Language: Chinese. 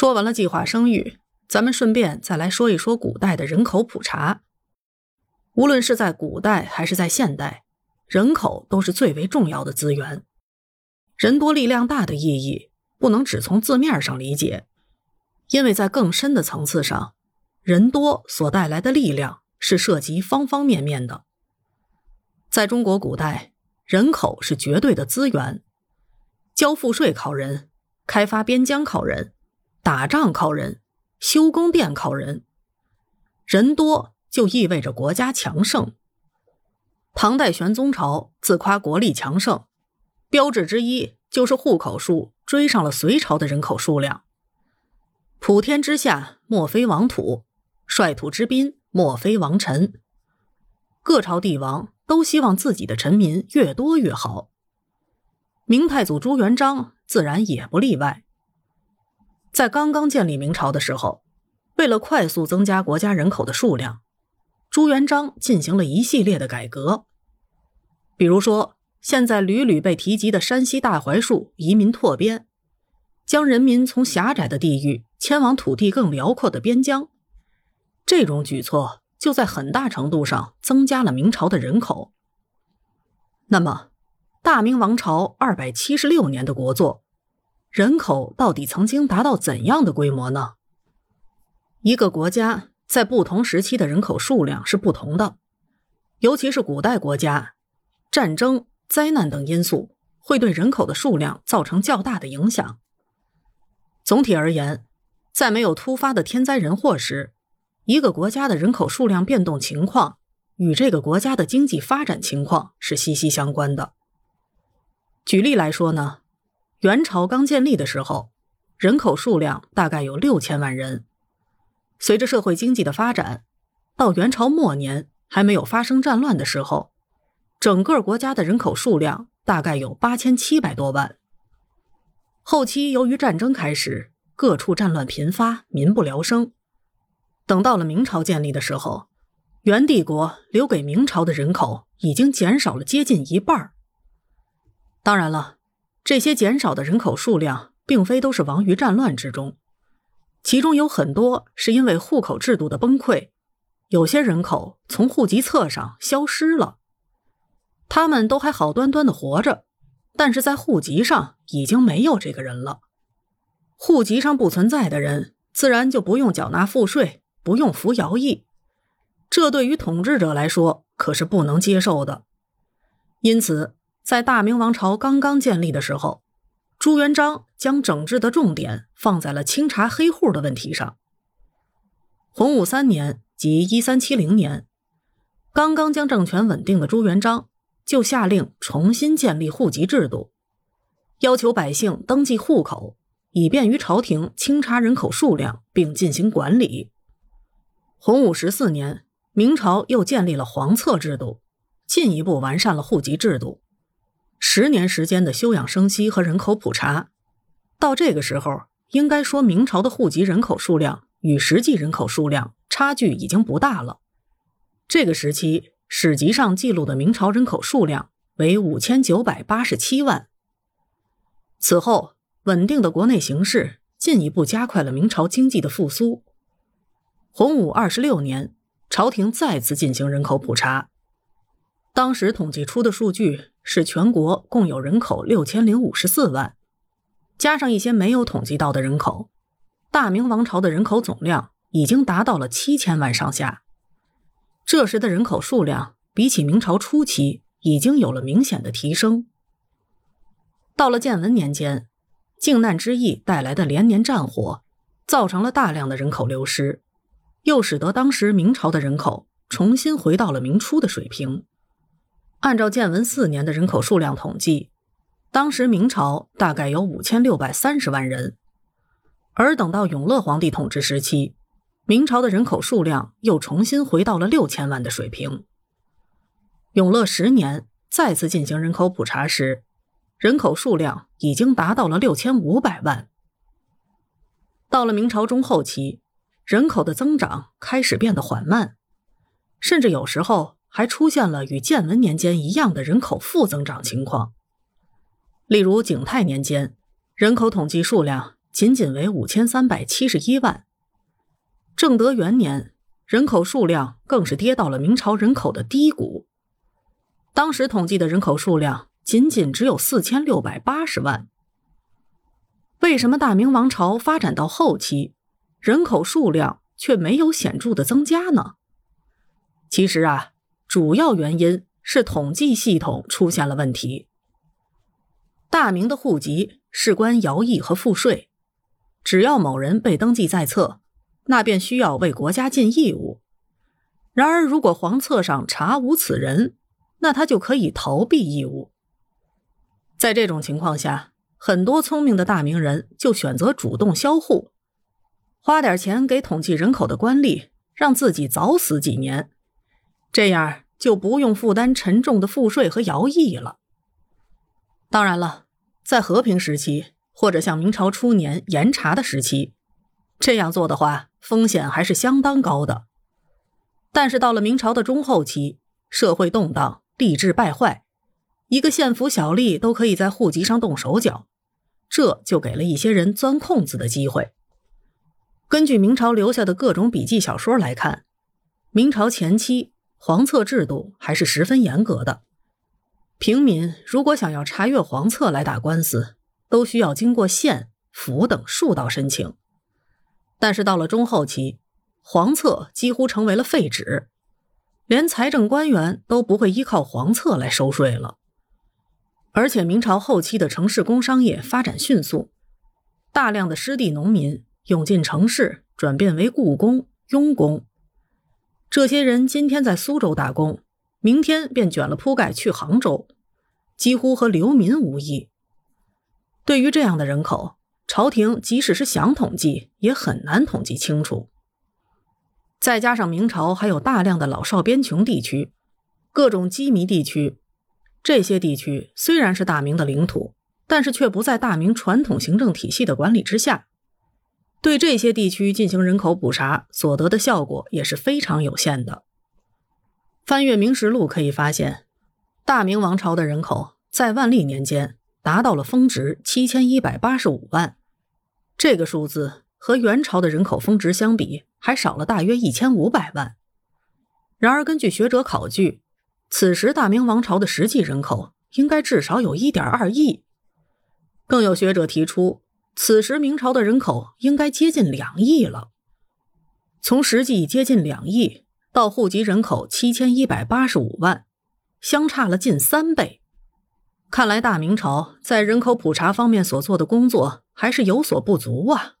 说完了计划生育，咱们顺便再来说一说古代的人口普查。无论是在古代还是在现代，人口都是最为重要的资源。人多力量大的意义不能只从字面上理解，因为在更深的层次上，人多所带来的力量是涉及方方面面的。在中国古代，人口是绝对的资源，交赋税靠人，开发边疆靠人。打仗靠人，修宫殿靠人，人多就意味着国家强盛。唐代玄宗朝自夸国力强盛，标志之一就是户口数追上了隋朝的人口数量。普天之下莫非王土，率土之滨莫非王臣。各朝帝王都希望自己的臣民越多越好，明太祖朱元璋自然也不例外。在刚刚建立明朝的时候，为了快速增加国家人口的数量，朱元璋进行了一系列的改革。比如说，现在屡屡被提及的山西大槐树移民拓边，将人民从狭窄的地域迁往土地更辽阔的边疆，这种举措就在很大程度上增加了明朝的人口。那么，大明王朝二百七十六年的国祚。人口到底曾经达到怎样的规模呢？一个国家在不同时期的人口数量是不同的，尤其是古代国家，战争、灾难等因素会对人口的数量造成较大的影响。总体而言，在没有突发的天灾人祸时，一个国家的人口数量变动情况与这个国家的经济发展情况是息息相关的。举例来说呢？元朝刚建立的时候，人口数量大概有六千万人。随着社会经济的发展，到元朝末年还没有发生战乱的时候，整个国家的人口数量大概有八千七百多万。后期由于战争开始，各处战乱频发，民不聊生。等到了明朝建立的时候，元帝国留给明朝的人口已经减少了接近一半。当然了。这些减少的人口数量，并非都是亡于战乱之中，其中有很多是因为户口制度的崩溃，有些人口从户籍册上消失了，他们都还好端端的活着，但是在户籍上已经没有这个人了。户籍上不存在的人，自然就不用缴纳赋税，不用服徭役，这对于统治者来说可是不能接受的，因此。在大明王朝刚刚建立的时候，朱元璋将整治的重点放在了清查黑户的问题上。洪武三年，即一三七零年，刚刚将政权稳定的朱元璋就下令重新建立户籍制度，要求百姓登记户口，以便于朝廷清查人口数量并进行管理。洪武十四年，明朝又建立了黄册制度，进一步完善了户籍制度。十年时间的休养生息和人口普查，到这个时候，应该说明朝的户籍人口数量与实际人口数量差距已经不大了。这个时期史籍上记录的明朝人口数量为五千九百八十七万。此后，稳定的国内形势进一步加快了明朝经济的复苏。洪武二十六年，朝廷再次进行人口普查，当时统计出的数据。是全国共有人口六千零五十四万，加上一些没有统计到的人口，大明王朝的人口总量已经达到了七千万上下。这时的人口数量比起明朝初期已经有了明显的提升。到了建文年间，靖难之役带来的连年战火，造成了大量的人口流失，又使得当时明朝的人口重新回到了明初的水平。按照建文四年的人口数量统计，当时明朝大概有五千六百三十万人，而等到永乐皇帝统治时期，明朝的人口数量又重新回到了六千万的水平。永乐十年再次进行人口普查时，人口数量已经达到了六千五百万。到了明朝中后期，人口的增长开始变得缓慢，甚至有时候。还出现了与建文年间一样的人口负增长情况。例如景泰年间，人口统计数量仅仅为五千三百七十一万。正德元年，人口数量更是跌到了明朝人口的低谷。当时统计的人口数量仅仅只有四千六百八十万。为什么大明王朝发展到后期，人口数量却没有显著的增加呢？其实啊，主要原因是统计系统出现了问题。大明的户籍事关徭役和赋税，只要某人被登记在册，那便需要为国家尽义务。然而，如果皇册上查无此人，那他就可以逃避义务。在这种情况下，很多聪明的大明人就选择主动销户，花点钱给统计人口的官吏，让自己早死几年。这样就不用负担沉重的赋税和徭役了。当然了，在和平时期或者像明朝初年严查的时期，这样做的话，风险还是相当高的。但是到了明朝的中后期，社会动荡，吏治败坏，一个县府小吏都可以在户籍上动手脚，这就给了一些人钻空子的机会。根据明朝留下的各种笔记小说来看，明朝前期。黄册制度还是十分严格的。平民如果想要查阅黄册来打官司，都需要经过县府等数道申请。但是到了中后期，黄册几乎成为了废纸，连财政官员都不会依靠黄册来收税了。而且明朝后期的城市工商业发展迅速，大量的失地农民涌进城市，转变为雇工、佣工。这些人今天在苏州打工，明天便卷了铺盖去杭州，几乎和流民无异。对于这样的人口，朝廷即使是想统计，也很难统计清楚。再加上明朝还有大量的老少边穷地区，各种羁縻地区，这些地区虽然是大明的领土，但是却不在大明传统行政体系的管理之下。对这些地区进行人口普查，所得的效果也是非常有限的。翻阅《明实录》可以发现，大明王朝的人口在万历年间达到了峰值七千一百八十五万，这个数字和元朝的人口峰值相比，还少了大约一千五百万。然而，根据学者考据，此时大明王朝的实际人口应该至少有一点二亿。更有学者提出。此时明朝的人口应该接近两亿了，从实际接近两亿到户籍人口七千一百八十五万，相差了近三倍。看来大明朝在人口普查方面所做的工作还是有所不足啊。